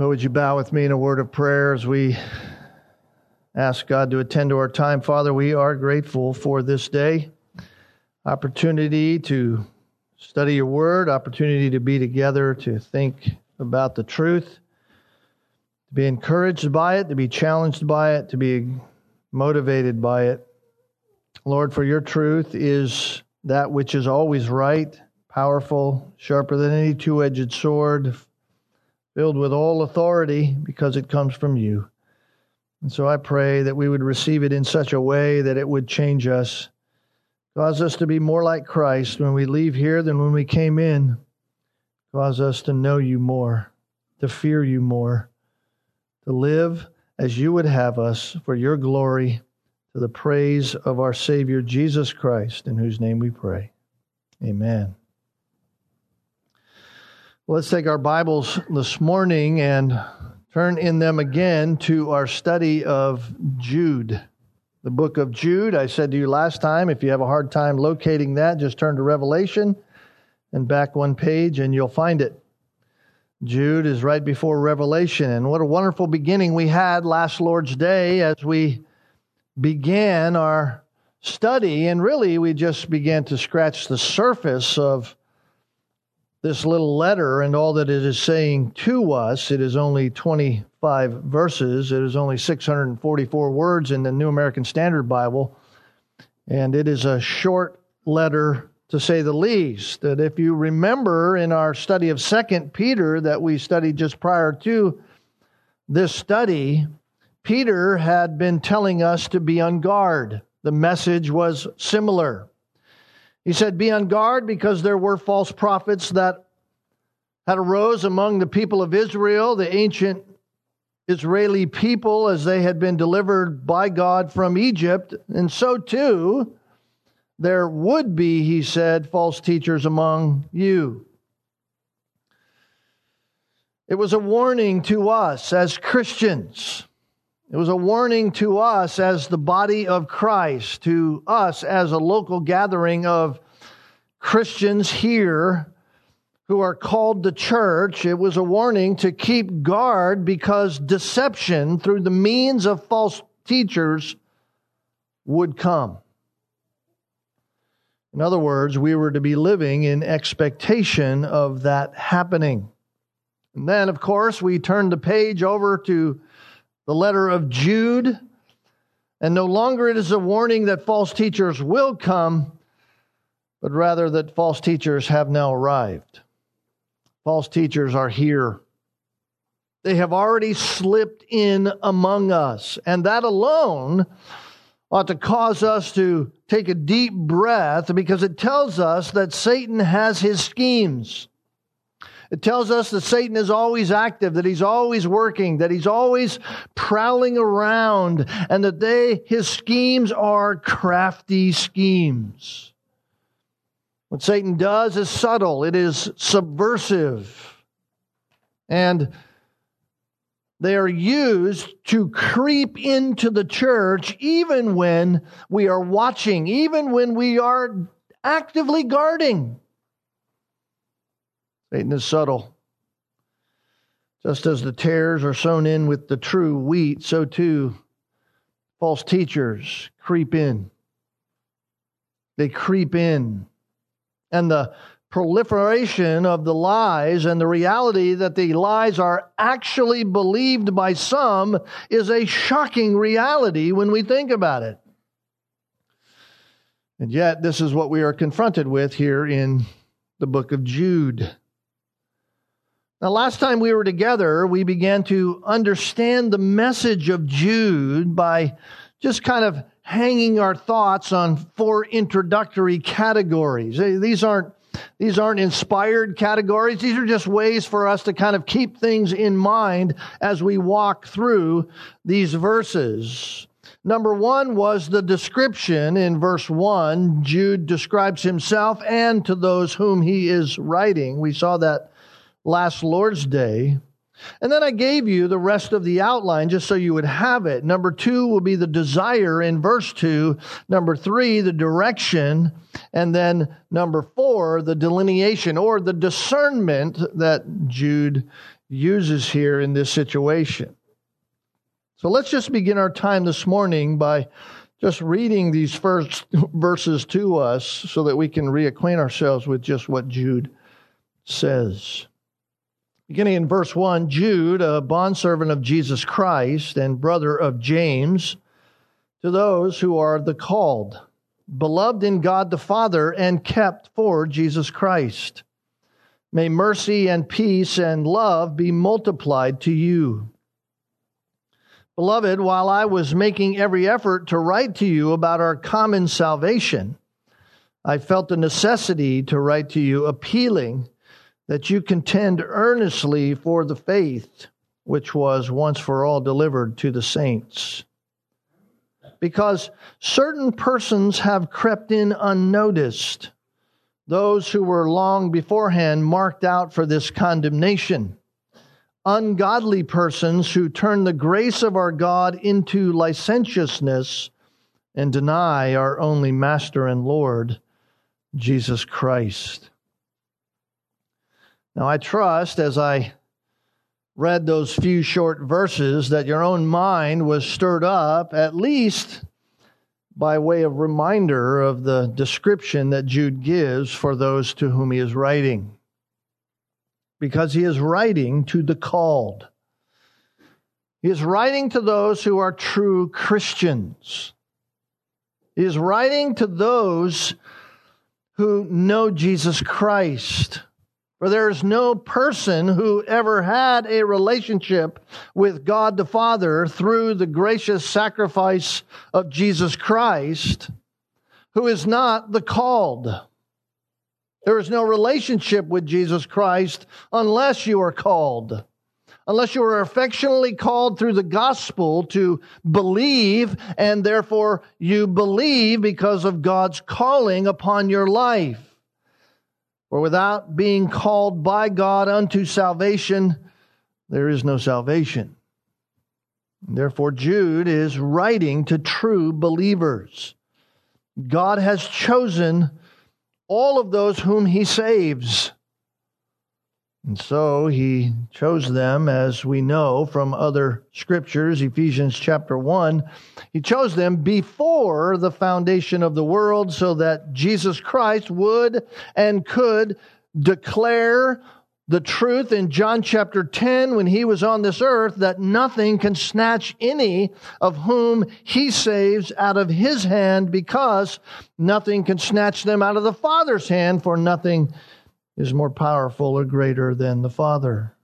Would you bow with me in a word of prayer as we ask God to attend to our time? Father, we are grateful for this day, opportunity to study your word, opportunity to be together, to think about the truth, to be encouraged by it, to be challenged by it, to be motivated by it. Lord, for your truth is that which is always right, powerful, sharper than any two edged sword filled with all authority because it comes from you. And so I pray that we would receive it in such a way that it would change us, cause us to be more like Christ when we leave here than when we came in, cause us to know you more, to fear you more, to live as you would have us for your glory, to the praise of our Savior Jesus Christ, in whose name we pray. Amen. Let's take our Bibles this morning and turn in them again to our study of Jude. The book of Jude, I said to you last time, if you have a hard time locating that, just turn to Revelation and back one page and you'll find it. Jude is right before Revelation. And what a wonderful beginning we had last Lord's Day as we began our study. And really, we just began to scratch the surface of this little letter and all that it is saying to us. It is only 25 verses, it is only 644 words in the New American Standard Bible, and it is a short letter to say the least. That if you remember in our study of Second Peter that we studied just prior to this study, Peter had been telling us to be on guard. The message was similar. He said, Be on guard because there were false prophets that had arose among the people of Israel, the ancient Israeli people, as they had been delivered by God from Egypt. And so too, there would be, he said, false teachers among you. It was a warning to us as Christians. It was a warning to us as the body of Christ, to us as a local gathering of Christians here who are called the church. It was a warning to keep guard because deception through the means of false teachers would come. In other words, we were to be living in expectation of that happening. And then, of course, we turned the page over to the letter of Jude. And no longer it is a warning that false teachers will come, but rather that false teachers have now arrived. False teachers are here. They have already slipped in among us. And that alone ought to cause us to take a deep breath because it tells us that Satan has his schemes. It tells us that Satan is always active, that he's always working, that he's always prowling around, and that they, his schemes are crafty schemes. What Satan does is subtle, it is subversive. And they are used to creep into the church even when we are watching, even when we are actively guarding. Satan is subtle. Just as the tares are sown in with the true wheat, so too false teachers creep in. They creep in. And the proliferation of the lies and the reality that the lies are actually believed by some is a shocking reality when we think about it. And yet, this is what we are confronted with here in the book of Jude. Now, last time we were together, we began to understand the message of Jude by just kind of hanging our thoughts on four introductory categories. These aren't these aren't inspired categories. These are just ways for us to kind of keep things in mind as we walk through these verses. Number one was the description in verse one. Jude describes himself and to those whom he is writing. We saw that last Lord's Day. And then I gave you the rest of the outline just so you would have it. Number two will be the desire in verse two. Number three, the direction. And then number four, the delineation or the discernment that Jude uses here in this situation. So let's just begin our time this morning by just reading these first verses to us so that we can reacquaint ourselves with just what Jude says. Beginning in verse 1 Jude, a bondservant of Jesus Christ and brother of James, to those who are the called, beloved in God the Father, and kept for Jesus Christ. May mercy and peace and love be multiplied to you. Beloved, while I was making every effort to write to you about our common salvation, I felt the necessity to write to you appealing that you contend earnestly for the faith which was once for all delivered to the saints. Because certain persons have crept in unnoticed, those who were long beforehand marked out for this condemnation. Ungodly persons who turn the grace of our God into licentiousness and deny our only Master and Lord, Jesus Christ. Now, I trust as I read those few short verses that your own mind was stirred up, at least by way of reminder of the description that Jude gives for those to whom he is writing. Because he is writing to the called. He is writing to those who are true Christians. He is writing to those who know Jesus Christ for there is no person who ever had a relationship with God the Father through the gracious sacrifice of Jesus Christ who is not the called. There is no relationship with Jesus Christ unless you are called. Unless you are affectionately called through the gospel to believe, and therefore you believe because of God's calling upon your life. For without being called by God unto salvation, there is no salvation. Therefore, Jude is writing to true believers. God has chosen all of those whom he saves. And so he chose them, as we know from other scriptures, Ephesians chapter 1. He chose them before the foundation of the world so that Jesus Christ would and could declare the truth in John chapter 10 when he was on this earth that nothing can snatch any of whom he saves out of his hand because nothing can snatch them out of the Father's hand, for nothing is more powerful or greater than the Father.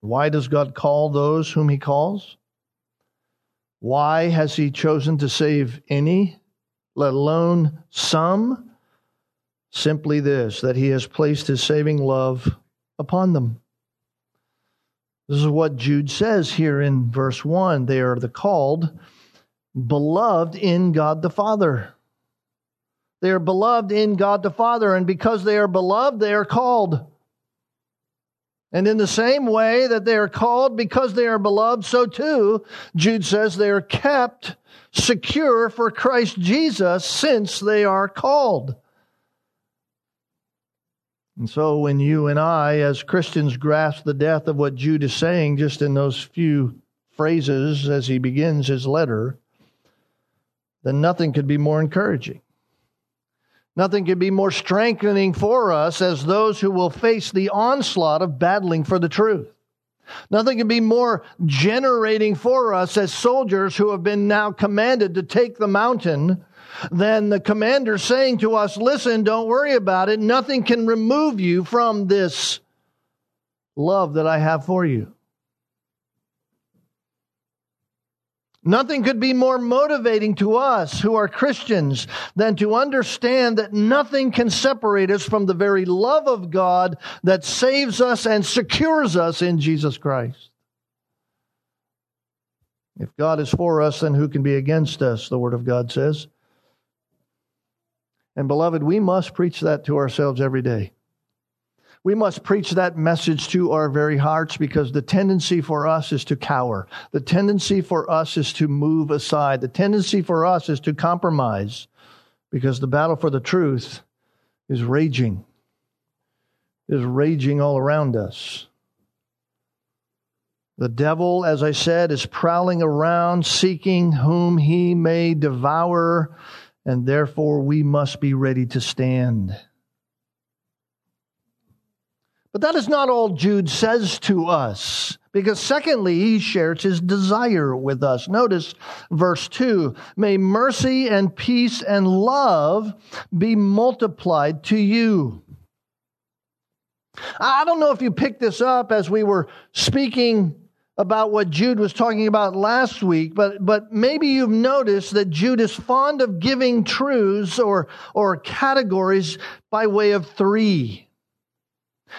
Why does God call those whom He calls? Why has He chosen to save any, let alone some? Simply this that He has placed His saving love upon them. This is what Jude says here in verse 1. They are the called, beloved in God the Father. They are beloved in God the Father, and because they are beloved, they are called. And in the same way that they are called because they are beloved, so too, Jude says, they are kept secure for Christ Jesus since they are called. And so, when you and I, as Christians, grasp the depth of what Jude is saying just in those few phrases as he begins his letter, then nothing could be more encouraging. Nothing can be more strengthening for us as those who will face the onslaught of battling for the truth. Nothing can be more generating for us as soldiers who have been now commanded to take the mountain than the commander saying to us, Listen, don't worry about it. Nothing can remove you from this love that I have for you. Nothing could be more motivating to us who are Christians than to understand that nothing can separate us from the very love of God that saves us and secures us in Jesus Christ. If God is for us, then who can be against us, the Word of God says. And beloved, we must preach that to ourselves every day. We must preach that message to our very hearts because the tendency for us is to cower. The tendency for us is to move aside. The tendency for us is to compromise because the battle for the truth is raging. is raging all around us. The devil, as I said, is prowling around seeking whom he may devour, and therefore we must be ready to stand. But that is not all Jude says to us. Because secondly, he shares his desire with us. Notice verse 2 May mercy and peace and love be multiplied to you. I don't know if you picked this up as we were speaking about what Jude was talking about last week, but, but maybe you've noticed that Jude is fond of giving truths or, or categories by way of three.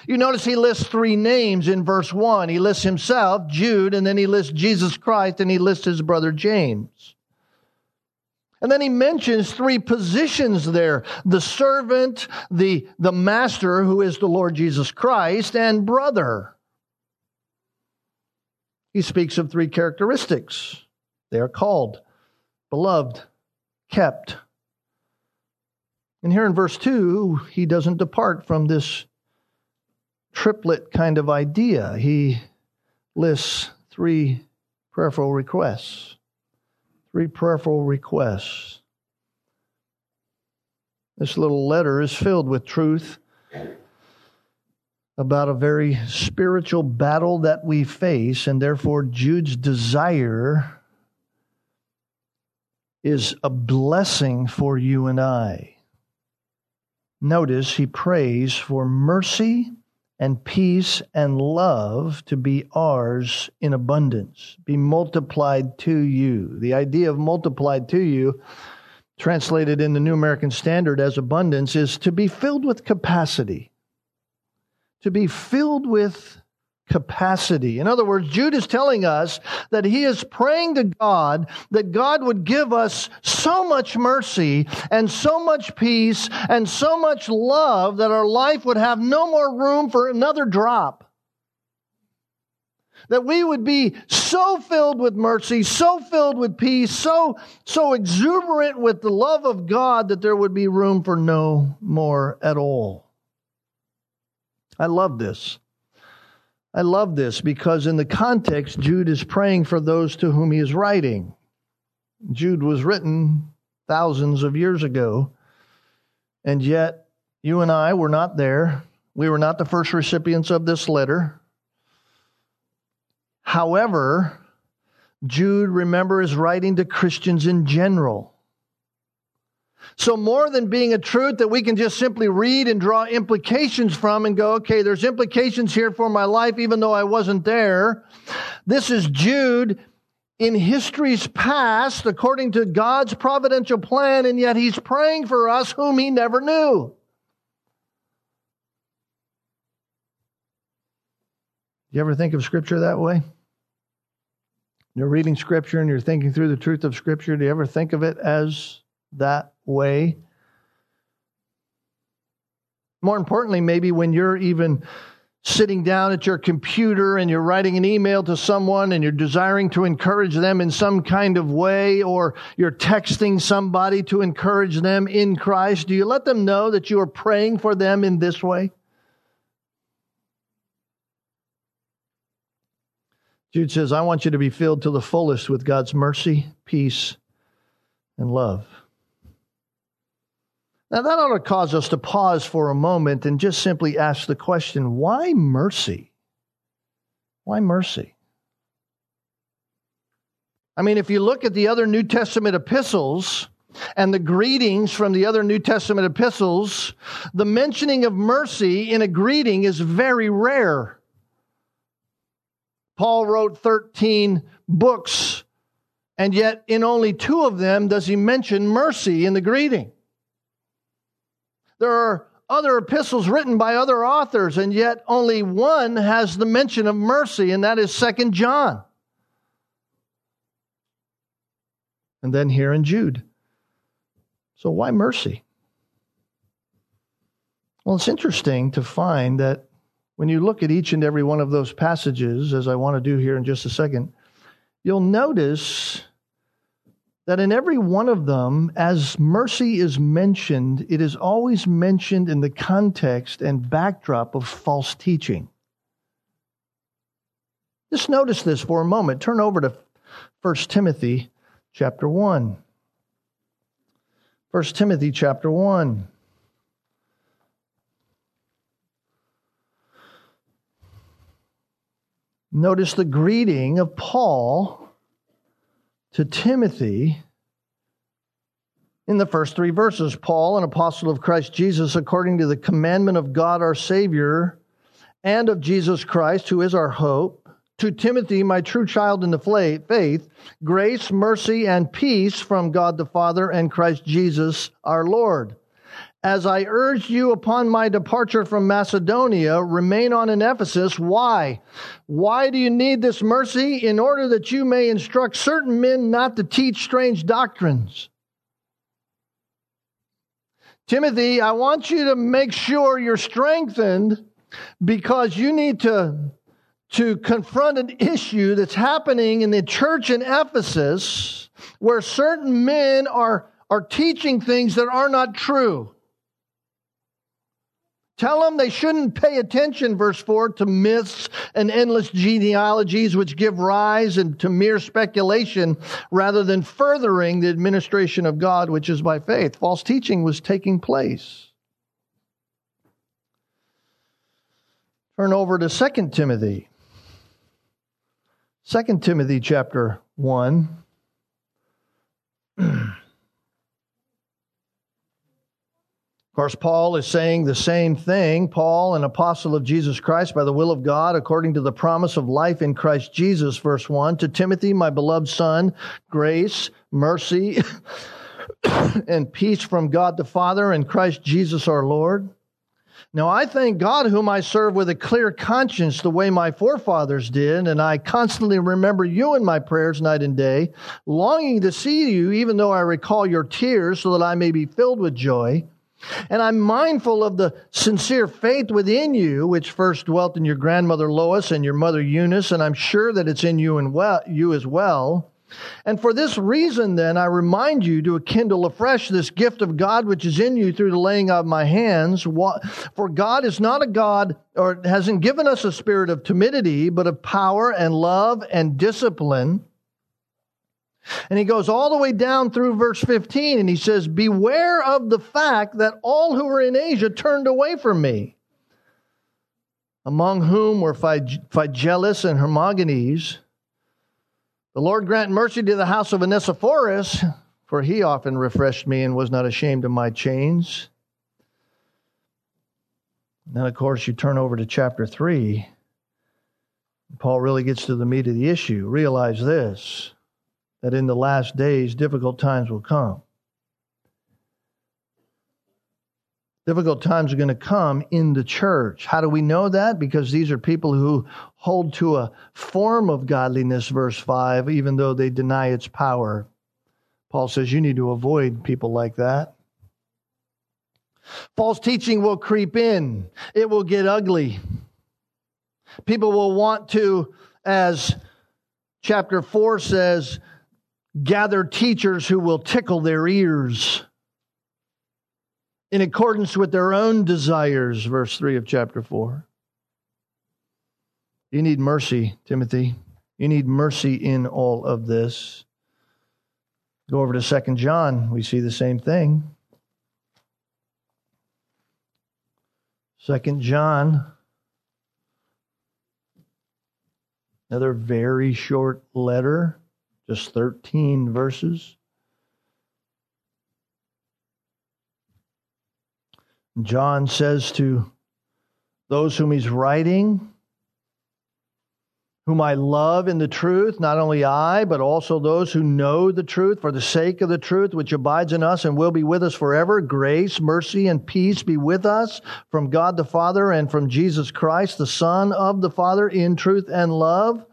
You notice he lists three names in verse 1. He lists himself, Jude, and then he lists Jesus Christ, and he lists his brother James. And then he mentions three positions there the servant, the, the master, who is the Lord Jesus Christ, and brother. He speaks of three characteristics. They are called beloved, kept. And here in verse 2, he doesn't depart from this triplet kind of idea. He lists three prayerful requests. Three prayerful requests. This little letter is filled with truth about a very spiritual battle that we face, and therefore Jude's desire is a blessing for you and I. Notice he prays for mercy and peace and love to be ours in abundance, be multiplied to you. The idea of multiplied to you, translated in the New American Standard as abundance, is to be filled with capacity, to be filled with capacity. In other words, Jude is telling us that he is praying to God that God would give us so much mercy and so much peace and so much love that our life would have no more room for another drop. That we would be so filled with mercy, so filled with peace, so, so exuberant with the love of God that there would be room for no more at all. I love this. I love this because in the context, Jude is praying for those to whom he is writing. Jude was written thousands of years ago, and yet you and I were not there. We were not the first recipients of this letter. However, Jude, remember, is writing to Christians in general. So, more than being a truth that we can just simply read and draw implications from and go, okay, there's implications here for my life, even though I wasn't there. This is Jude in history's past, according to God's providential plan, and yet he's praying for us whom he never knew. You ever think of Scripture that way? You're reading Scripture and you're thinking through the truth of Scripture. Do you ever think of it as that way. More importantly, maybe when you're even sitting down at your computer and you're writing an email to someone and you're desiring to encourage them in some kind of way, or you're texting somebody to encourage them in Christ, do you let them know that you are praying for them in this way? Jude says, I want you to be filled to the fullest with God's mercy, peace, and love. Now, that ought to cause us to pause for a moment and just simply ask the question why mercy? Why mercy? I mean, if you look at the other New Testament epistles and the greetings from the other New Testament epistles, the mentioning of mercy in a greeting is very rare. Paul wrote 13 books, and yet in only two of them does he mention mercy in the greeting. There are other epistles written by other authors, and yet only one has the mention of mercy, and that is Second John. And then here in Jude. So why mercy? Well, it's interesting to find that when you look at each and every one of those passages, as I want to do here in just a second, you'll notice that in every one of them, as mercy is mentioned, it is always mentioned in the context and backdrop of false teaching. Just notice this for a moment. Turn over to 1 Timothy chapter 1. 1 Timothy chapter 1. Notice the greeting of Paul to Timothy in the first three verses. Paul, an apostle of Christ Jesus, according to the commandment of God our Savior and of Jesus Christ, who is our hope, to Timothy, my true child in the faith, grace, mercy, and peace from God the Father and Christ Jesus our Lord as I urged you upon my departure from Macedonia, remain on in Ephesus. Why? Why do you need this mercy? In order that you may instruct certain men not to teach strange doctrines. Timothy, I want you to make sure you're strengthened because you need to, to confront an issue that's happening in the church in Ephesus where certain men are, are teaching things that are not true. Tell them they shouldn't pay attention, verse 4, to myths and endless genealogies which give rise to mere speculation rather than furthering the administration of God, which is by faith. False teaching was taking place. Turn over to 2 Timothy. 2 Timothy chapter 1. Of course, Paul is saying the same thing. Paul, an apostle of Jesus Christ by the will of God, according to the promise of life in Christ Jesus, verse 1. To Timothy, my beloved son, grace, mercy, and peace from God the Father and Christ Jesus our Lord. Now, I thank God, whom I serve with a clear conscience, the way my forefathers did, and I constantly remember you in my prayers night and day, longing to see you, even though I recall your tears, so that I may be filled with joy. And I'm mindful of the sincere faith within you, which first dwelt in your grandmother Lois and your mother Eunice, and I'm sure that it's in you and well, you as well. And for this reason, then, I remind you to kindle afresh this gift of God which is in you through the laying of my hands. For God is not a God, or hasn't given us a spirit of timidity, but of power and love and discipline. And he goes all the way down through verse 15 and he says, Beware of the fact that all who were in Asia turned away from me, among whom were Phygelus and Hermogenes. The Lord grant mercy to the house of Onesiphorus, for he often refreshed me and was not ashamed of my chains. And then, of course, you turn over to chapter 3. Paul really gets to the meat of the issue. Realize this that in the last days difficult times will come. Difficult times are going to come in the church. How do we know that? Because these are people who hold to a form of godliness, verse 5, even though they deny its power. Paul says you need to avoid people like that. False teaching will creep in, it will get ugly. People will want to, as chapter 4 says, gather teachers who will tickle their ears in accordance with their own desires, verse 3 of chapter 4. You need mercy, Timothy. You need mercy in all of this. Go over to Second John, we see the same thing. Second John, another very short letter just 13 verses. John says to those whom he's writing, whom I love in the truth, not only I, but also those who know the truth for the sake of the truth, which abides in us and will be with us forever. Grace, mercy, and peace be with us from God the Father and from Jesus Christ, the Son of the Father, in truth and love.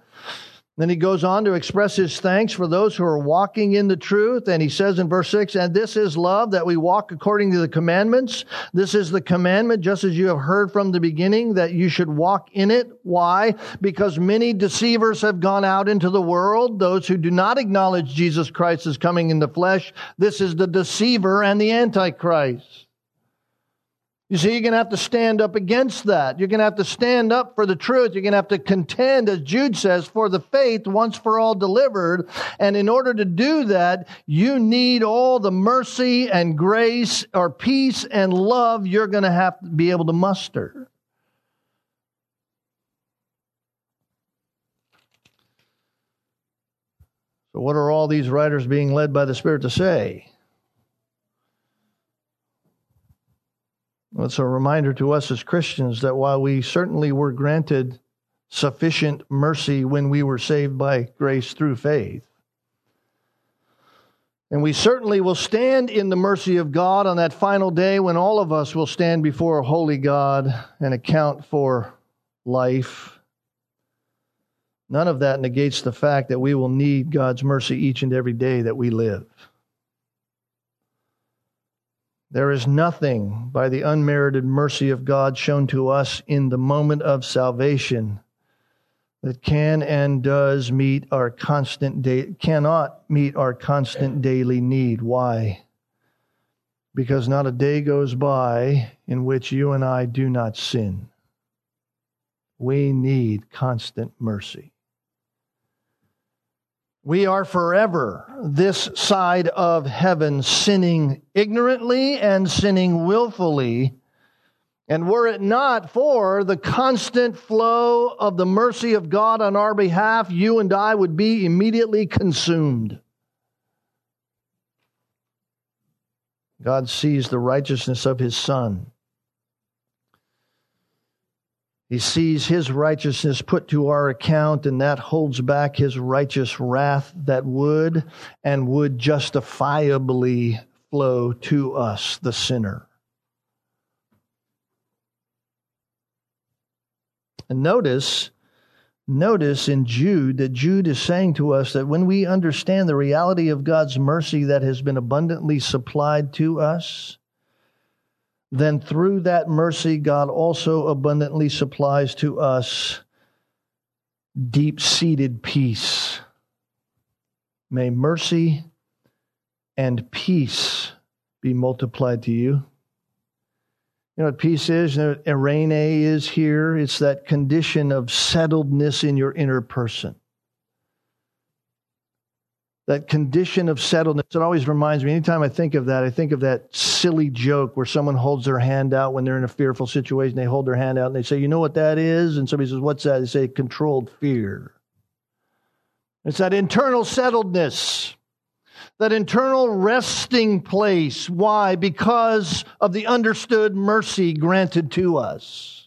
Then he goes on to express his thanks for those who are walking in the truth. And he says in verse 6, And this is love, that we walk according to the commandments. This is the commandment, just as you have heard from the beginning, that you should walk in it. Why? Because many deceivers have gone out into the world, those who do not acknowledge Jesus Christ as coming in the flesh. This is the deceiver and the antichrist. You see, you're going to have to stand up against that. You're going to have to stand up for the truth. You're going to have to contend, as Jude says, for the faith once for all delivered. And in order to do that, you need all the mercy and grace or peace and love you're going to have to be able to muster. So, what are all these writers being led by the Spirit to say? It's a reminder to us as Christians that while we certainly were granted sufficient mercy when we were saved by grace through faith, and we certainly will stand in the mercy of God on that final day when all of us will stand before a holy God and account for life. None of that negates the fact that we will need God's mercy each and every day that we live. There is nothing by the unmerited mercy of God shown to us in the moment of salvation that can and does meet our constant day, cannot meet our constant daily need. Why? Because not a day goes by in which you and I do not sin. We need constant mercy. We are forever this side of heaven sinning ignorantly and sinning willfully. And were it not for the constant flow of the mercy of God on our behalf, you and I would be immediately consumed. God sees the righteousness of his Son he sees his righteousness put to our account, and that holds back his righteous wrath that would and would justifiably flow to us, the sinner. And notice, notice in Jude that Jude is saying to us that when we understand the reality of God's mercy that has been abundantly supplied to us, then through that mercy, God also abundantly supplies to us deep seated peace. May mercy and peace be multiplied to you. You know what peace is? Eirene is here. It's that condition of settledness in your inner person that condition of settledness. It always reminds me, anytime I think of that, I think of that silly joke where someone holds their hand out when they're in a fearful situation. They hold their hand out and they say, You know what that is? And somebody says, What's that? They say, Controlled fear. It's that internal settledness, that internal resting place. Why? Because of the understood mercy granted to us.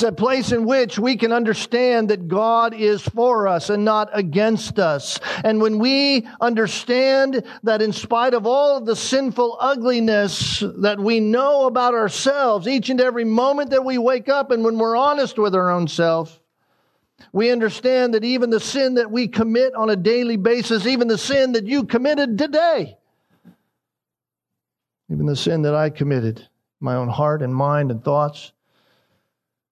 It's a place in which we can understand that God is for us and not against us. And when we understand that in spite of all of the sinful ugliness that we know about ourselves, each and every moment that we wake up and when we're honest with our own self, we understand that even the sin that we commit on a daily basis, even the sin that you committed today, even the sin that I committed, my own heart and mind and thoughts,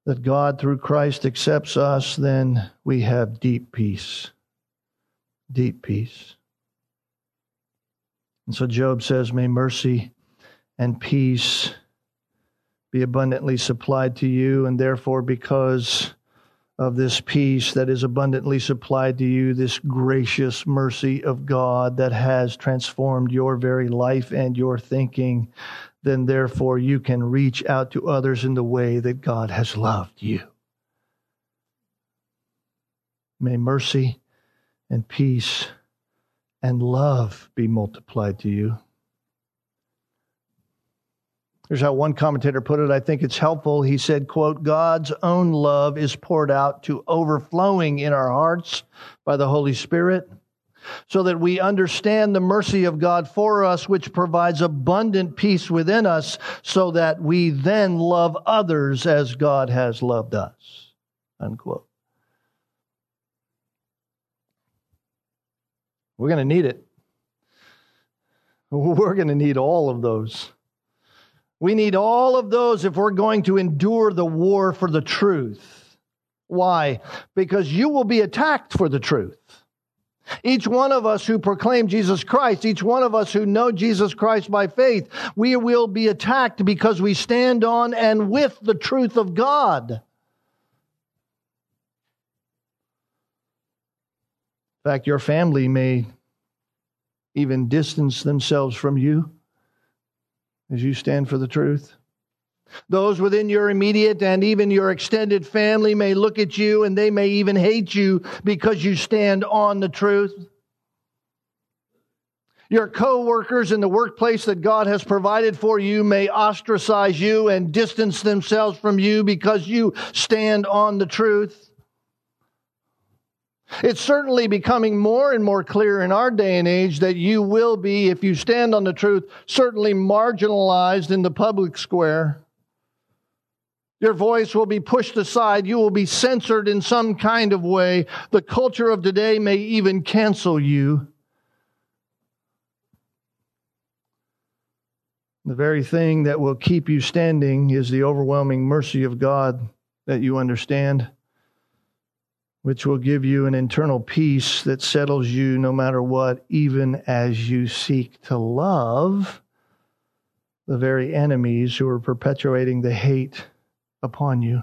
that God through Christ accepts us, then we have deep peace. Deep peace. And so Job says, May mercy and peace be abundantly supplied to you, and therefore, because of this peace that is abundantly supplied to you, this gracious mercy of God that has transformed your very life and your thinking, then therefore you can reach out to others in the way that God has loved you. May mercy and peace and love be multiplied to you. Here's how one commentator put it. I think it's helpful. He said, quote, God's own love is poured out to overflowing in our hearts by the Holy Spirit so that we understand the mercy of God for us, which provides abundant peace within us, so that we then love others as God has loved us. Unquote. We're going to need it. We're going to need all of those. We need all of those if we're going to endure the war for the truth. Why? Because you will be attacked for the truth. Each one of us who proclaim Jesus Christ, each one of us who know Jesus Christ by faith, we will be attacked because we stand on and with the truth of God. In fact, your family may even distance themselves from you as you stand for the truth. Those within your immediate and even your extended family may look at you and they may even hate you because you stand on the truth. Your co-workers in the workplace that God has provided for you may ostracize you and distance themselves from you because you stand on the truth. It's certainly becoming more and more clear in our day and age that you will be, if you stand on the truth, certainly marginalized in the public square. Your voice will be pushed aside. You will be censored in some kind of way. The culture of today may even cancel you. The very thing that will keep you standing is the overwhelming mercy of God that you understand which will give you an internal peace that settles you no matter what, even as you seek to love the very enemies who are perpetuating the hate upon you.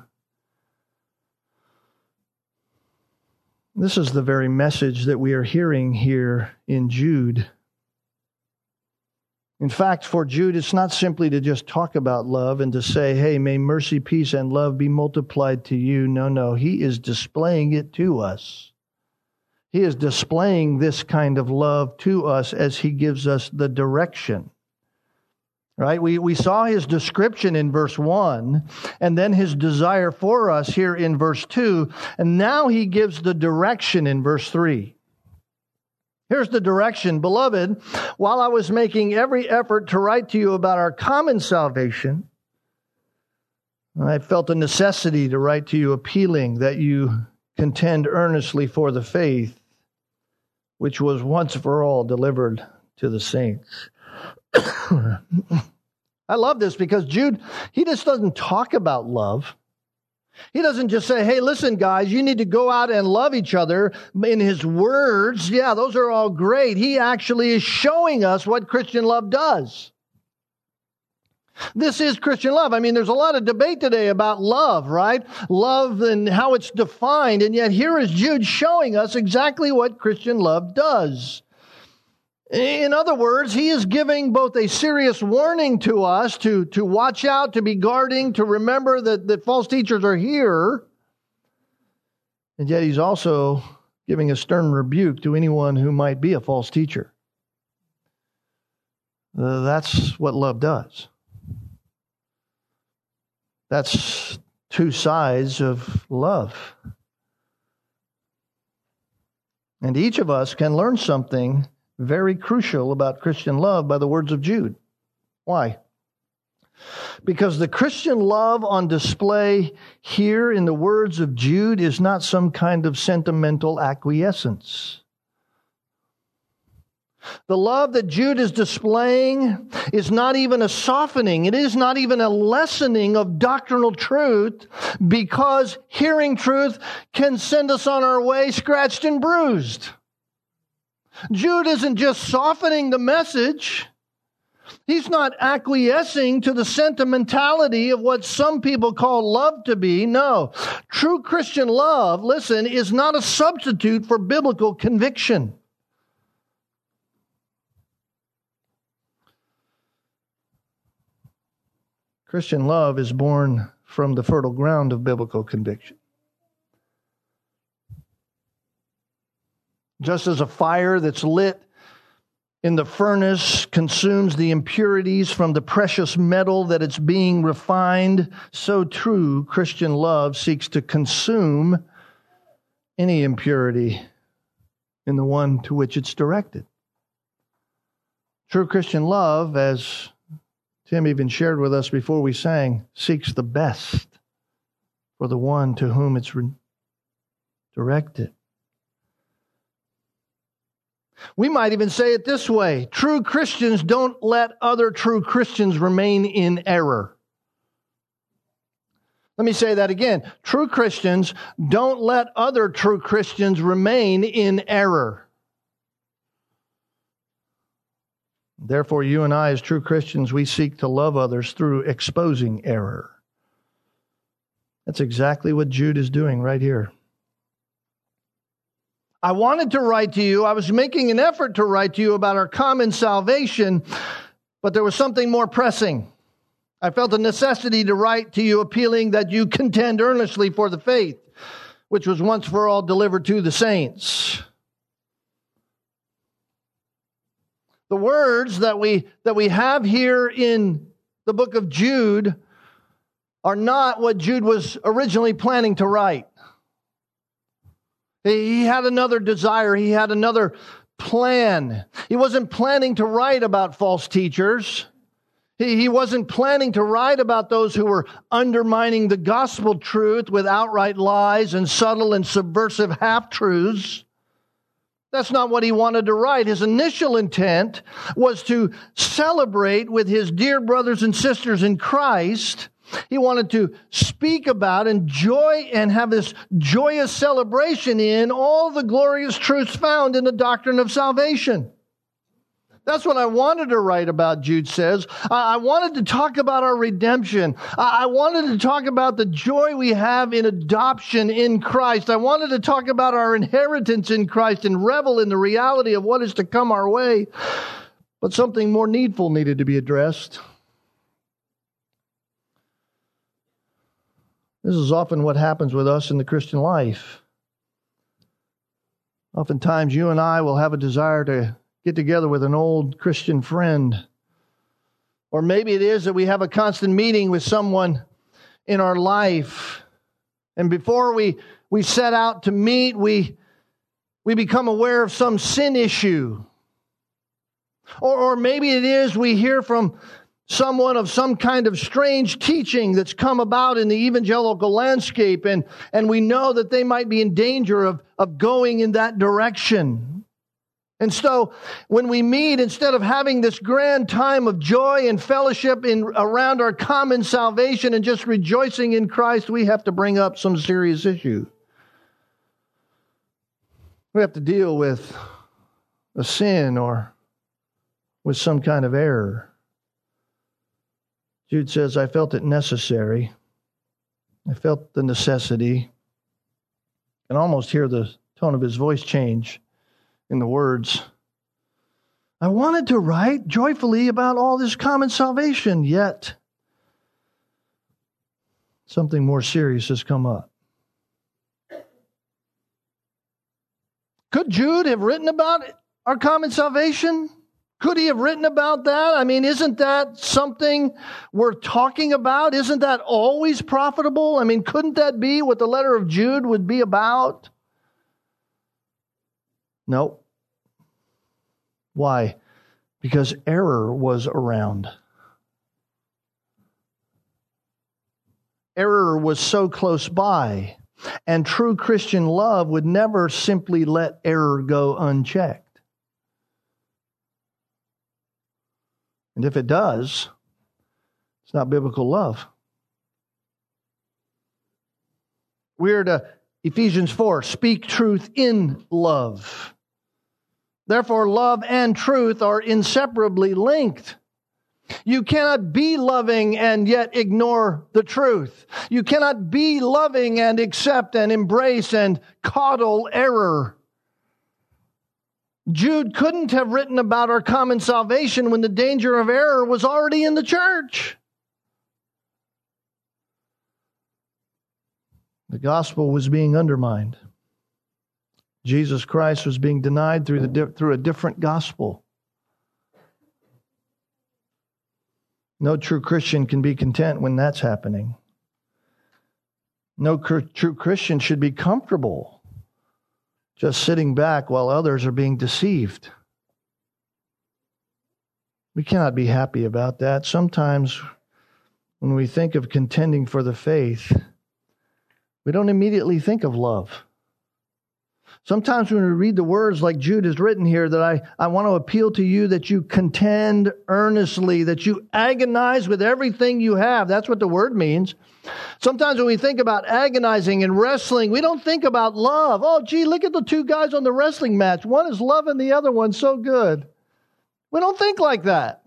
This is the very message that we are hearing here in Jude. In fact, for Jude, it's not simply to just talk about love and to say, hey, may mercy, peace, and love be multiplied to you. No, no, he is displaying it to us. He is displaying this kind of love to us as he gives us the direction. Right? We, we saw his description in verse 1 and then his desire for us here in verse 2. And now he gives the direction in verse 3. Here's the direction. Beloved, while I was making every effort to write to you about our common salvation, I felt a necessity to write to you appealing that you contend earnestly for the faith which was once for all delivered to the saints. I love this because Jude, he just doesn't talk about love. He doesn't just say, hey, listen, guys, you need to go out and love each other in his words. Yeah, those are all great. He actually is showing us what Christian love does. This is Christian love. I mean, there's a lot of debate today about love, right? Love and how it's defined. And yet here is Jude showing us exactly what Christian love does. In other words, he is giving both a serious warning to us to, to watch out, to be guarding, to remember that, that false teachers are here. And yet he's also giving a stern rebuke to anyone who might be a false teacher. Uh, that's what love does. That's two sides of love. And each of us can learn something very crucial about Christian love by the words of Jude. Why? Because the Christian love on display here in the words of Jude is not some kind of sentimental acquiescence. The love that Jude is displaying is not even a softening. It is not even a lessening of doctrinal truth because hearing truth can send us on our way scratched and bruised. Jude isn't just softening the message. He's not acquiescing to the sentimentality of what some people call love to be. No. True Christian love, listen, is not a substitute for biblical conviction. Christian love is born from the fertile ground of biblical conviction. Just as a fire that's lit in the furnace consumes the impurities from the precious metal that it's being refined, so true Christian love seeks to consume any impurity in the one to which it's directed. True Christian love, as Tim even shared with us before we sang, seeks the best for the one to whom it's re- directed. We might even say it this way true Christians don't let other true Christians remain in error. Let me say that again. True Christians don't let other true Christians remain in error. Therefore, you and I, as true Christians, we seek to love others through exposing error. That's exactly what Jude is doing right here. I wanted to write to you, I was making an effort to write to you about our common salvation, but there was something more pressing. I felt a necessity to write to you appealing that you contend earnestly for the faith, which was once for all delivered to the saints. The words that we, that we have here in the book of Jude are not what Jude was originally planning to write. He had another desire, he had another plan. He wasn't planning to write about false teachers. He, wasn't planning to write about those who were undermining the gospel truth with outright lies and subtle and subversive half truths. That's not what he wanted to write. His initial intent was to celebrate with his dear brothers and sisters in Christ he wanted to speak about, and joy and have this joyous celebration in all the glorious truths found in the doctrine of salvation. That's what I wanted to write about, Jude says. I wanted to talk about our redemption. I wanted to talk about the joy we have in adoption in Christ. I wanted to talk about our inheritance in Christ and revel in the reality of what is to come our way. But something more needful needed to be addressed. This is often what happens with us in the Christian life. Oftentimes, you and I will have a desire to get together with an old Christian friend. Or maybe it is that we have a constant meeting with someone in our life. And before we, we set out to meet, we, we become aware of some sin issue. Or, or maybe it is we hear from someone of some kind of strange teaching that's come about in the evangelical landscape, and, and we know that they might be in danger of, of going in that direction. And so, when we meet, instead of having this grand time of joy and fellowship in, around our common salvation and just rejoicing in Christ, we have to bring up some serious issue. We have to deal with a sin or with some kind of error. Jude says, I felt it necessary. I felt the necessity. Can almost hear the tone of his voice change in the words. I wanted to write joyfully about all this common salvation, yet something more serious has come up. Could Jude have written about our common salvation? Could he have written about that? I mean, isn't that something worth talking about? Isn't that always profitable? I mean, couldn't that be what the letter of Jude would be about? No. Why? Because error was around. Error was so close by, and true Christian love would never simply let error go unchecked. And if it does, it's not biblical love. We're to Ephesians 4 speak truth in love. Therefore, love and truth are inseparably linked. You cannot be loving and yet ignore the truth. You cannot be loving and accept and embrace and coddle error. Jude couldn't have written about our common salvation when the danger of error was already in the church. The gospel was being undermined. Jesus Christ was being denied through, the, through a different gospel. No true Christian can be content when that's happening. No true Christian should be comfortable just sitting back while others are being deceived. We cannot be happy about that. Sometimes when we think of contending for the faith, we don't immediately think of love. Sometimes when we read the words like Jude has written here, that I, I want to appeal to you that you contend earnestly, that you agonize with everything you have. That's what the word means. Sometimes when we think about agonizing and wrestling, we don't think about love. Oh, gee, look at the two guys on the wrestling match. One is loving the other one so good. We don't think like that.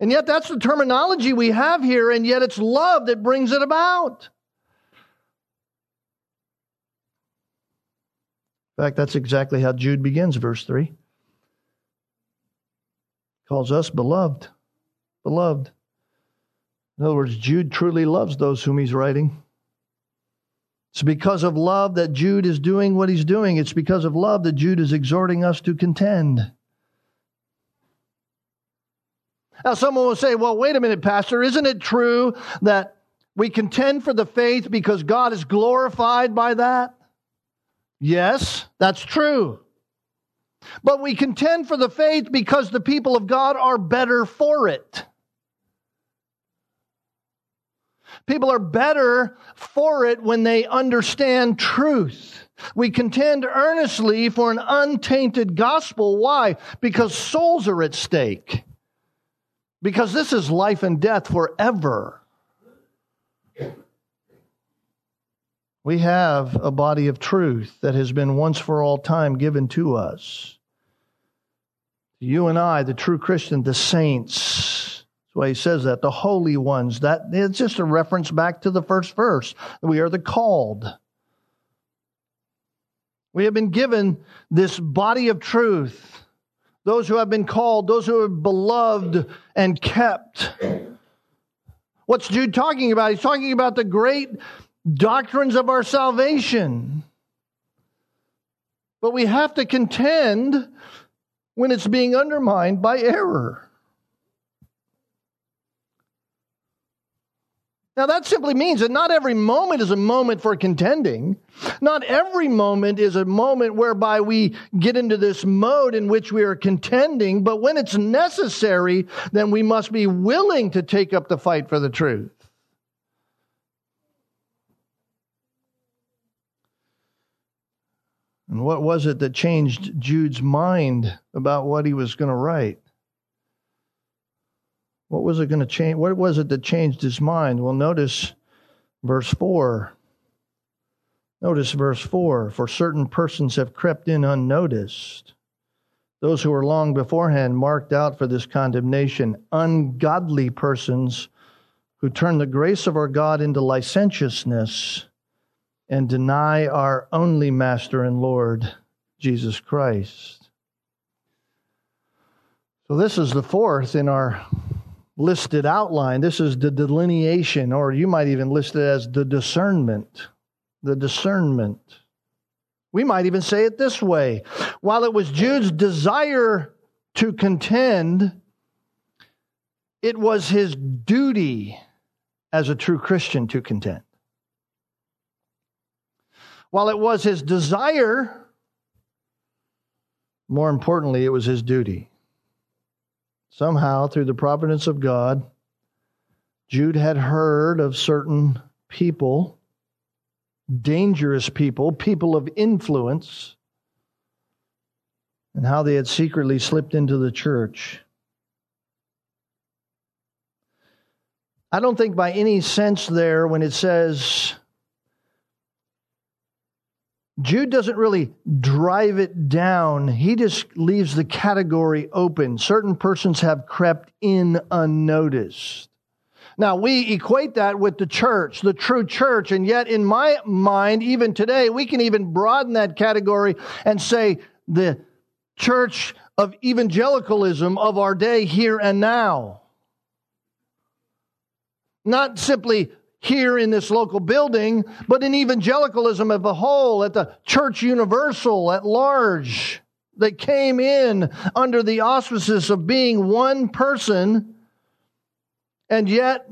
And yet, that's the terminology we have here, and yet it's love that brings it about. In fact, that's exactly how Jude begins, verse 3. Calls us beloved. Beloved. In other words, Jude truly loves those whom he's writing. It's because of love that Jude is doing what he's doing. It's because of love that Jude is exhorting us to contend. Now, someone will say, well, wait a minute, Pastor, isn't it true that we contend for the faith because God is glorified by that? Yes, that's true. But we contend for the faith because the people of God are better for it. People are better for it when they understand truth. We contend earnestly for an untainted gospel. Why? Because souls are at stake. Because this is life and death forever. We have a body of truth that has been once for all time given to us. You and I, the true Christian, the saints. Why he says that. The holy ones. That it's just a reference back to the first verse. We are the called. We have been given this body of truth those who have been called, those who are beloved and kept. What's Jude talking about? He's talking about the great doctrines of our salvation. But we have to contend when it's being undermined by error. Now, that simply means that not every moment is a moment for contending. Not every moment is a moment whereby we get into this mode in which we are contending, but when it's necessary, then we must be willing to take up the fight for the truth. And what was it that changed Jude's mind about what he was going to write? What was it going to change? What was it that changed his mind? Well, notice verse 4. Notice verse 4 For certain persons have crept in unnoticed. Those who were long beforehand marked out for this condemnation, ungodly persons who turn the grace of our God into licentiousness and deny our only Master and Lord, Jesus Christ. So, this is the fourth in our listed outline. This is the delineation, or you might even list it as the discernment. The discernment. We might even say it this way while it was Jude's desire to contend, it was his duty as a true Christian to contend. While it was his desire, more importantly, it was his duty. Somehow, through the providence of God, Jude had heard of certain people, dangerous people, people of influence, and how they had secretly slipped into the church. I don't think by any sense there when it says Jude doesn't really drive it down. He just leaves the category open. Certain persons have crept in unnoticed. Now, we equate that with the church, the true church, and yet in my mind, even today, we can even broaden that category and say the church of evangelicalism of our day, here and now. Not simply here in this local building, but in evangelicalism as a whole, at the church universal at large, that came in under the auspices of being one person, and yet,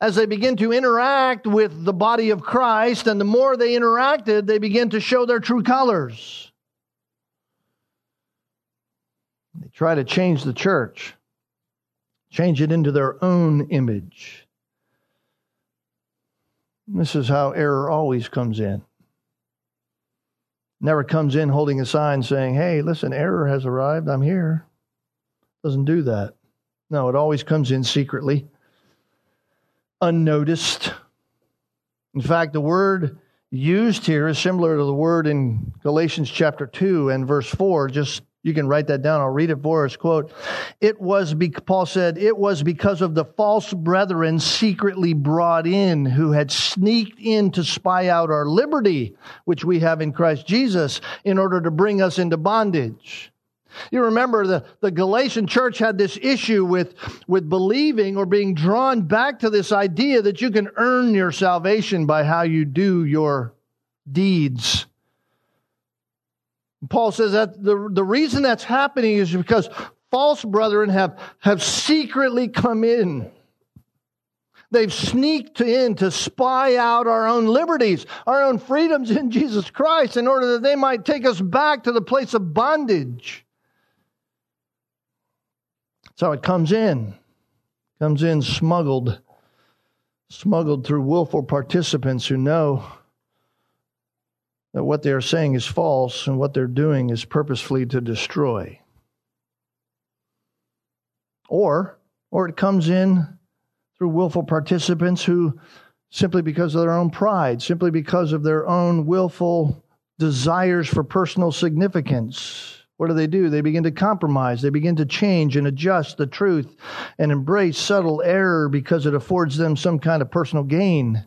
as they begin to interact with the body of Christ, and the more they interacted, they begin to show their true colors. They try to change the church, change it into their own image. This is how error always comes in. Never comes in holding a sign saying, hey, listen, error has arrived. I'm here. Doesn't do that. No, it always comes in secretly, unnoticed. In fact, the word used here is similar to the word in Galatians chapter 2 and verse 4. Just you can write that down. I'll read it for us. Quote, it was, be, Paul said, it was because of the false brethren secretly brought in who had sneaked in to spy out our liberty, which we have in Christ Jesus, in order to bring us into bondage. You remember the, the Galatian church had this issue with, with believing or being drawn back to this idea that you can earn your salvation by how you do your deeds. Paul says that the, the reason that's happening is because false brethren have, have secretly come in. They've sneaked in to spy out our own liberties, our own freedoms in Jesus Christ, in order that they might take us back to the place of bondage. That's how it comes in. Comes in smuggled, smuggled through willful participants who know that what they are saying is false and what they're doing is purposefully to destroy. Or, or it comes in through willful participants who, simply because of their own pride, simply because of their own willful desires for personal significance, what do they do? They begin to compromise. They begin to change and adjust the truth and embrace subtle error because it affords them some kind of personal gain.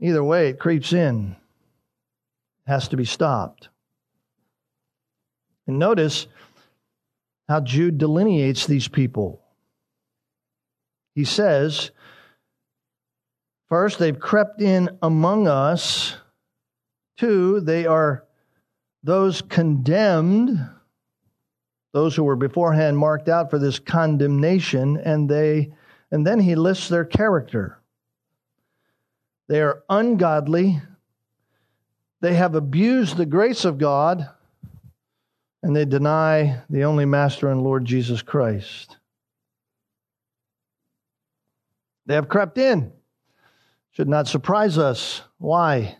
Either way, it creeps in, has to be stopped. And notice how Jude delineates these people. He says, first, they've crept in among us. Two, they are those condemned, those who were beforehand marked out for this condemnation, and they and then he lists their character. They are ungodly. They have abused the grace of God, and they deny the only Master and Lord Jesus Christ. They have crept in. Should not surprise us. Why?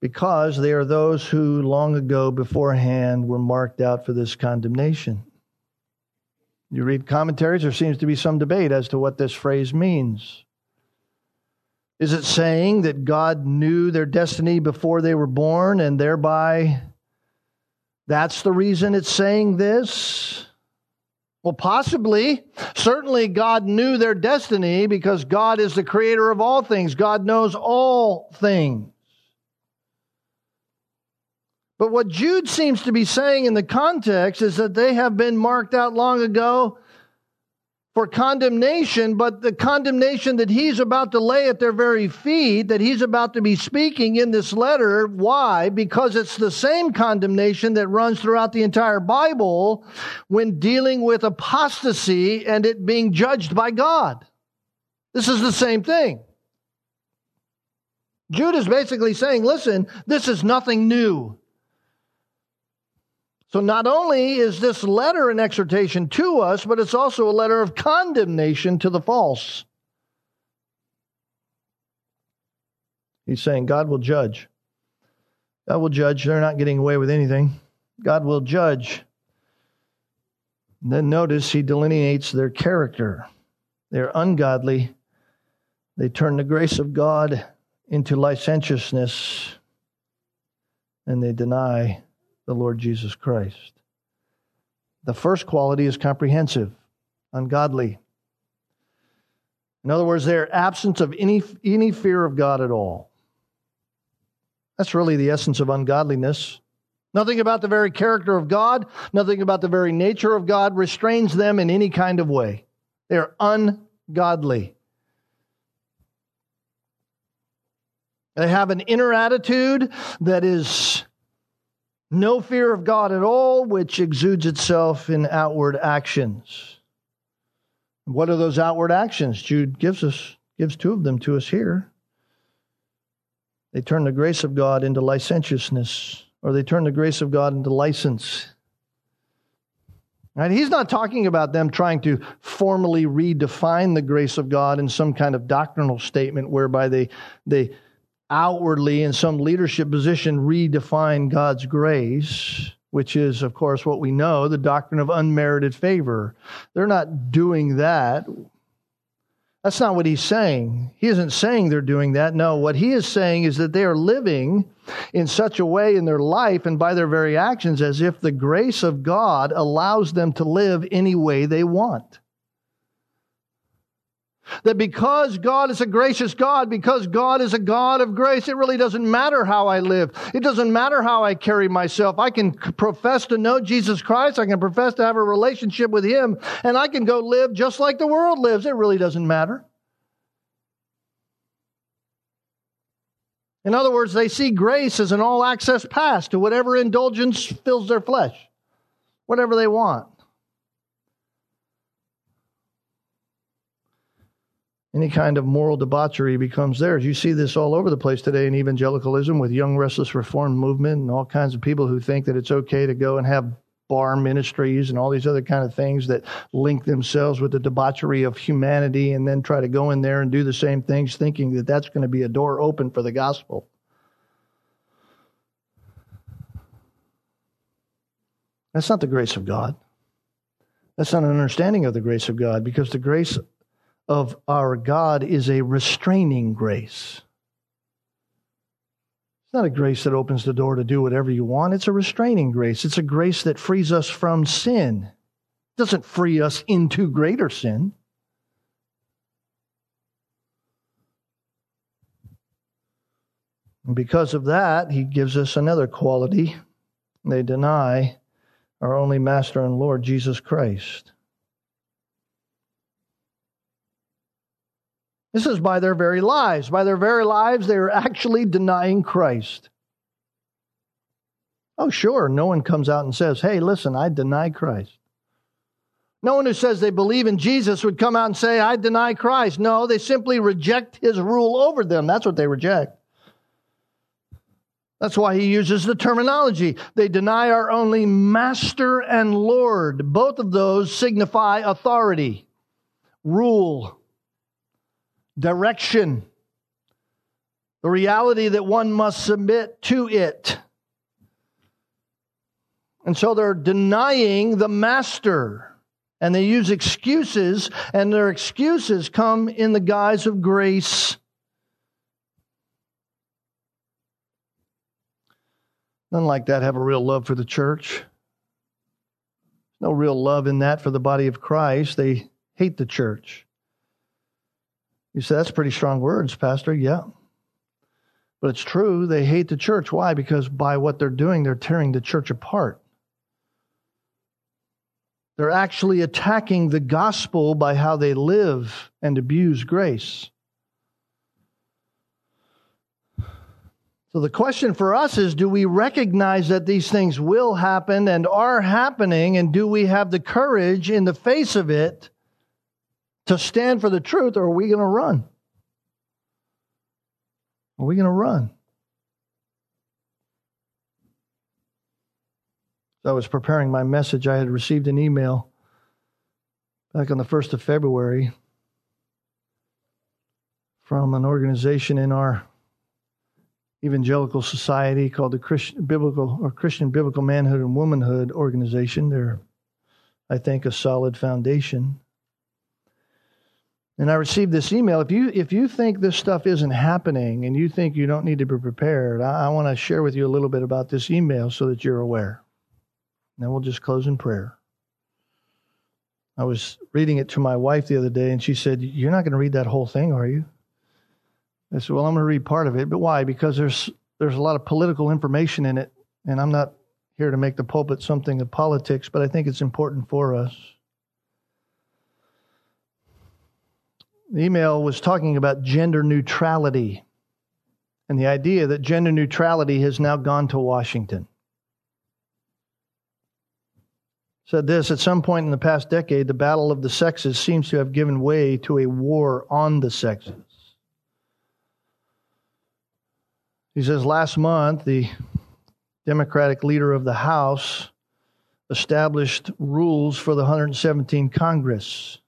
Because they are those who long ago beforehand were marked out for this condemnation. You read commentaries, there seems to be some debate as to what this phrase means. Is it saying that God knew their destiny before they were born and thereby that's the reason it's saying this? Well, possibly. Certainly, God knew their destiny because God is the creator of all things. God knows all things. But what Jude seems to be saying in the context is that they have been marked out long ago for condemnation, but the condemnation that he's about to lay at their very feet, that he's about to be speaking in this letter. Why? Because it's the same condemnation that runs throughout the entire Bible when dealing with apostasy and it being judged by God. This is the same thing. Jude is basically saying, listen, this is nothing new. So not only is this letter an exhortation to us, but it's also a letter of condemnation to the false. He's saying God will judge. God will judge. They're not getting away with anything. God will judge. And then notice he delineates their character. They're ungodly. They turn the grace of God into licentiousness and they deny the Lord Jesus Christ. The first quality is comprehensive, ungodly. In other words, their absence of any, any fear of God at all. That's really the essence of ungodliness. Nothing about the very character of God, nothing about the very nature of God restrains them in any kind of way. They are ungodly. They have an inner attitude that is no fear of God at all, which exudes itself in outward actions. What are those outward actions? Jude gives us gives two of them to us here. They turn the grace of God into licentiousness, or they turn the grace of God into license. Right? He's not talking about them trying to formally redefine the grace of God in some kind of doctrinal statement whereby they, they outwardly in some leadership position redefine God's grace, which is, of course, what we know the doctrine of unmerited favor. They're not doing that. That's not what he's saying. He isn't saying they're doing that. No, what he is saying is that they are living in such a way in their life and by their very actions as if the grace of God allows them to live any way they want. That because God is a gracious God, because God is a God of grace, it really doesn't matter how I live. It doesn't matter how I carry myself. I can profess to know Jesus Christ. I can profess to have a relationship with Him, and I can go live just like the world lives. It really doesn't matter. In other words, they see grace as an all access pass to whatever indulgence fills their flesh, whatever they want. Any kind of moral debauchery becomes theirs. You see this all over the place today in evangelicalism with young restless reform movement and all kinds of people who think that it's okay to go and have bar ministries and all these other kind of things that link themselves with the debauchery of humanity and then try to go in there and do the same things thinking that that's going to be a door open for the gospel. That's not the grace of God. That's not an understanding of the grace of God because the grace of our God is a restraining grace. It's not a grace that opens the door to do whatever you want. It's a restraining grace. It's a grace that frees us from sin. It doesn't free us into greater sin. And because of that, he gives us another quality. They deny our only Master and Lord, Jesus Christ. This is by their very lives. By their very lives, they are actually denying Christ. Oh, sure, no one comes out and says, hey, listen, I deny Christ. No one who says they believe in Jesus would come out and say, I deny Christ. No, they simply reject his rule over them. That's what they reject. That's why he uses the terminology. They deny our only master and Lord. Both of those signify authority, rule, direction, the reality that one must submit to it. And so they're denying the master. And they use excuses, and their excuses come in the guise of grace. None like that have a real love for the church. no real love in that for the body of Christ. They hate the church. You say, that's pretty strong words, Pastor. Yeah. But it's true. They hate the church. Why? Because by what they're doing, they're tearing the church apart. They're actually attacking the gospel by how they live and abuse grace. So the question for us is do we recognize that these things will happen and are happening, and do we have the courage in the face of it to stand for the truth, or are we going to run? Are we going to run? As I was preparing my message, I had received an email back on the 1st of February from an organization in our evangelical society called the Christian Biblical or Christian Biblical Manhood and Womanhood Organization. They're, I think, a solid foundation. And I received this email. If you if you think this stuff isn't happening and you think you don't need to be prepared, I, I want to share with you a little bit about this email so that you're aware. And then we'll just close in prayer. I was reading it to my wife the other day, and she said, "You're not going to read that whole thing, are you?" I said, "Well, I'm going to read part of it, but why? Because there's there's a lot of political information in it, and I'm not here to make the pulpit something of politics, but I think it's important for us." The email was talking about gender neutrality and the idea that gender neutrality has now gone to Washington. Said this at some point in the past decade, the battle of the sexes seems to have given way to a war on the sexes. He says last month, the Democratic leader of the House established rules for the 117 Congress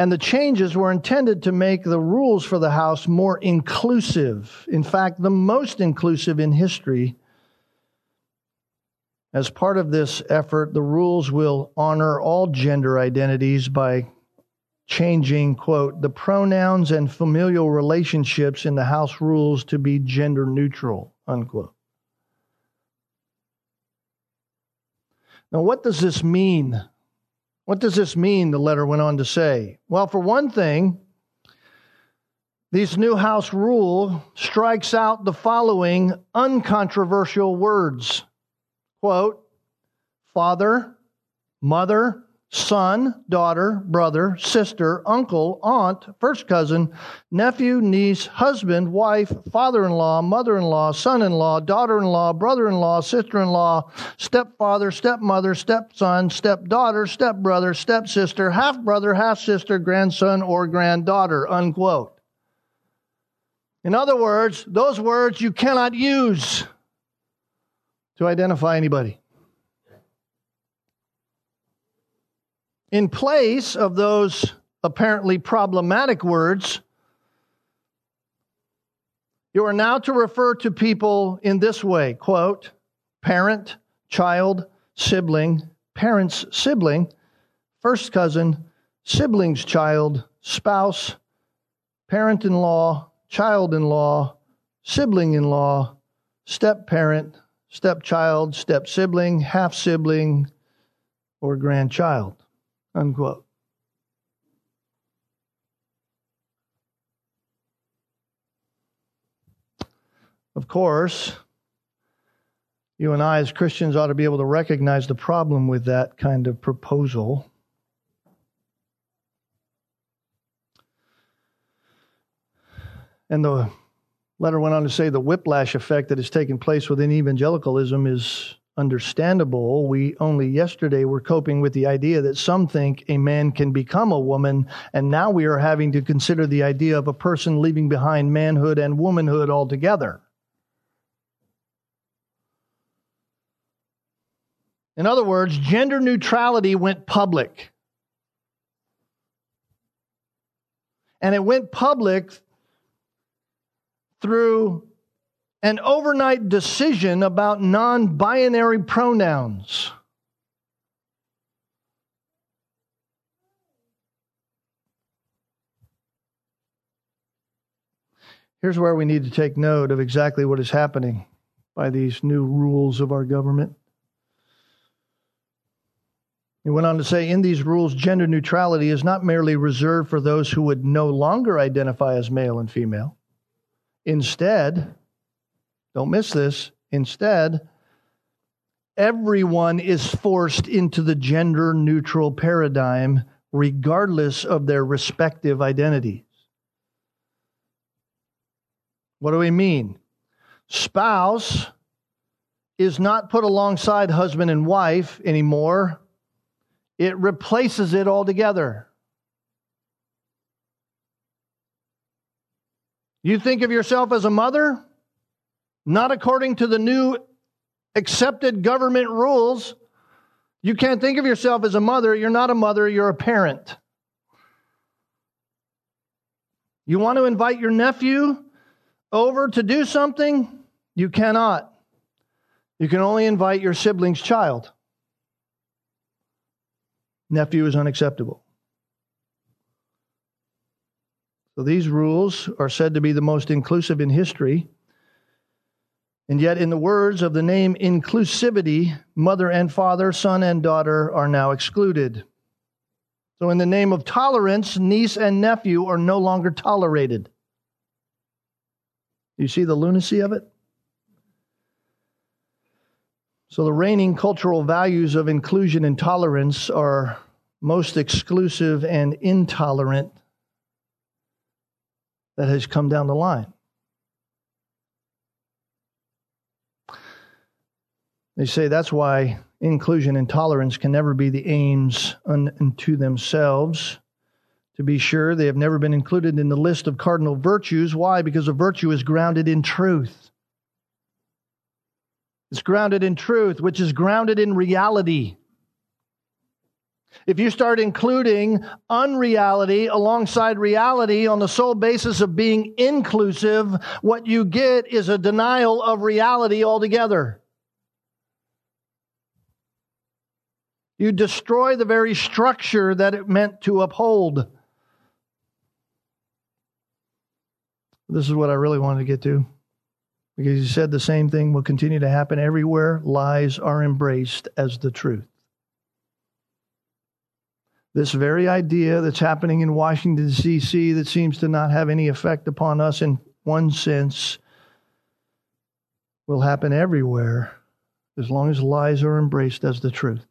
And the changes were intended to make the rules for the house more inclusive. In fact, the most inclusive in history. As part of this effort, the rules will honor all gender identities by changing, quote, the pronouns and familial relationships in the house rules to be gender neutral, unquote. Now, what does this mean? What does this mean? The letter went on to say. Well, for one thing, this new house rule strikes out the following uncontroversial words quote, father, mother, son, daughter, brother, sister, uncle, aunt, first cousin, nephew, niece, husband, wife, father in law, mother in law, son in law, daughter in law, brother in law, sister in law, stepfather, stepmother, stepson, stepdaughter, stepbrother, stepsister, half brother, half sister, grandson, or granddaughter. Unquote. In other words, those words you cannot use to identify anybody. In place of those apparently problematic words, you are now to refer to people in this way quote, parent, child, sibling, parent's sibling, first cousin, sibling's child, spouse, parent in law, child in law, sibling in law, step parent, stepchild, step sibling, half sibling, or grandchild. Unquote. Of course, you and I, as Christians, ought to be able to recognize the problem with that kind of proposal. And the letter went on to say the whiplash effect that has taken place within evangelicalism is understandable. We only yesterday were coping with the idea that some think a man can become a woman, and now we are having to consider the idea of a person leaving behind manhood and womanhood altogether. In other words, gender neutrality went public. And it went public through an overnight decision about non binary pronouns. Here's where we need to take note of exactly what is happening by these new rules of our government. He went on to say in these rules, gender neutrality is not merely reserved for those who would no longer identify as male and female. Instead, don't miss this. Instead, everyone is forced into the gender neutral paradigm, regardless of their respective identities. What do we mean? Spouse is not put alongside husband and wife anymore, it replaces it altogether. You think of yourself as a mother? Not according to the new accepted government rules. You can't think of yourself as a mother. You're not a mother, you're a parent. You want to invite your nephew over to do something? You cannot. You can only invite your sibling's child. Nephew is unacceptable. So these rules are said to be the most inclusive in history. And yet, in the words of the name inclusivity, mother and father, son and daughter are now excluded. So, in the name of tolerance, niece and nephew are no longer tolerated. You see the lunacy of it? So, the reigning cultural values of inclusion and tolerance are most exclusive and intolerant that has come down the line. They say that's why inclusion and tolerance can never be the aims unto themselves. To be sure, they have never been included in the list of cardinal virtues. Why? Because a virtue is grounded in truth. It's grounded in truth, which is grounded in reality. If you start including unreality alongside reality on the sole basis of being inclusive, what you get is a denial of reality altogether. You destroy the very structure that it meant to uphold. This is what I really wanted to get to. Because he said the same thing will continue to happen everywhere lies are embraced as the truth. This very idea that's happening in Washington, D.C., that seems to not have any effect upon us in one sense, will happen everywhere as long as lies are embraced as the truth.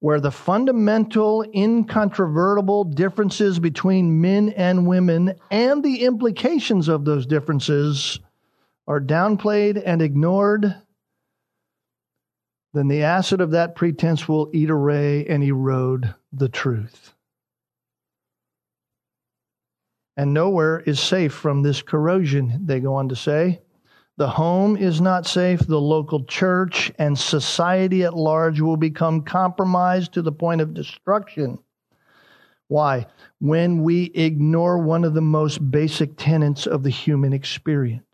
Where the fundamental, incontrovertible differences between men and women and the implications of those differences are downplayed and ignored then the acid of that pretense will eat away and erode the truth. And nowhere is safe from this corrosion, they go on to say. The home is not safe. The local church and society at large will become compromised to the point of destruction. Why? When we ignore one of the most basic tenets of the human experience.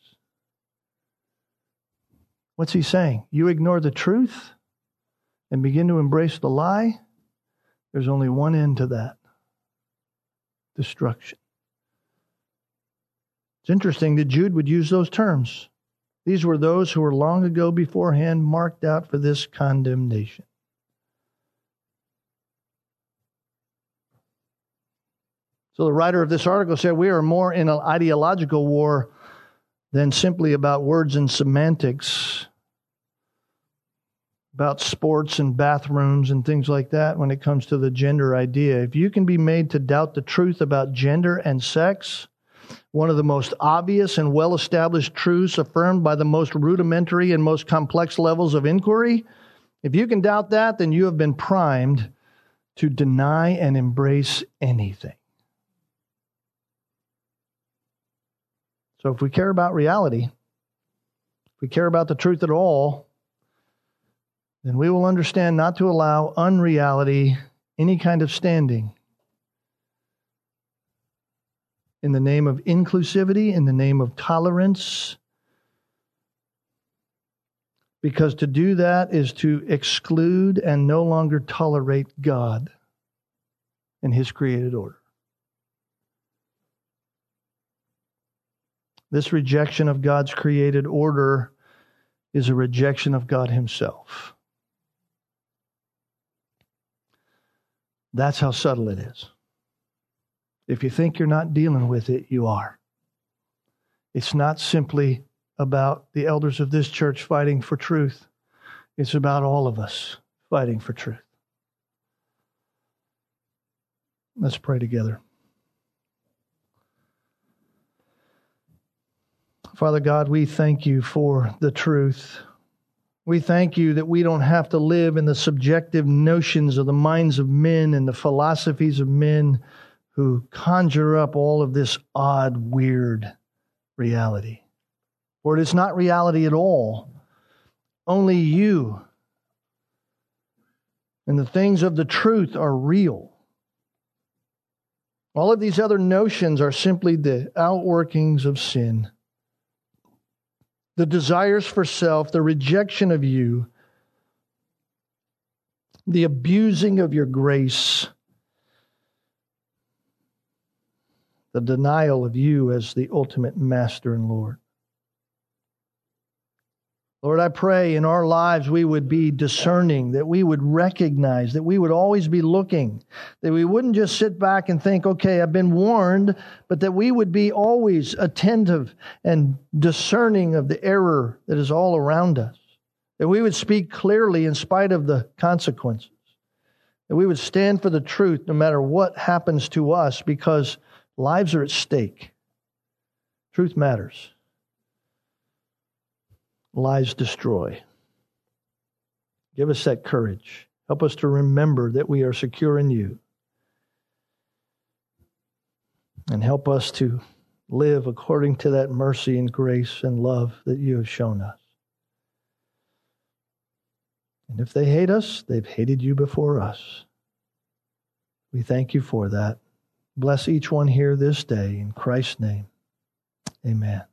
What's he saying? You ignore the truth and begin to embrace the lie, there's only one end to that destruction. It's interesting that Jude would use those terms. These were those who were long ago beforehand marked out for this condemnation. So the writer of this article said we are more in an ideological war than simply about words and semantics about sports and bathrooms and things like that when it comes to the gender idea. If you can be made to doubt the truth about gender and sex, one of the most obvious and well established truths affirmed by the most rudimentary and most complex levels of inquiry, if you can doubt that, then you have been primed to deny and embrace anything. So if we care about reality, if we care about the truth at all, then we will understand not to allow unreality any kind of standing. In the name of inclusivity, in the name of tolerance, because to do that is to exclude and no longer tolerate God and His created order. This rejection of God's created order is a rejection of God Himself. That's how subtle it is. If you think you're not dealing with it, you are. It's not simply about the elders of this church fighting for truth, it's about all of us fighting for truth. Let's pray together. Father God, we thank you for the truth. We thank you that we don't have to live in the subjective notions of the minds of men and the philosophies of men who conjure up all of this odd, weird reality. For it is not reality at all. Only you and the things of the truth are real. All of these other notions are simply the outworkings of sin the desires for self, the rejection of you, the abusing of your grace, the denial of you as the ultimate master and Lord. Lord, I pray in our lives we would be discerning, that we would recognize, that we would always be looking, that we wouldn't just sit back and think, okay, I've been warned, but that we would be always attentive and discerning of the error that is all around us, that we would speak clearly in spite of the consequences, that we would stand for the truth no matter what happens to us because lives are at stake. Truth matters lies destroy. Give us that courage. Help us to remember that we are secure in you. And help us to live according to that mercy and grace and love that you have shown us. And if they hate us, they've hated you before us. We thank you for that. Bless each one here this day in Christ's name. Amen.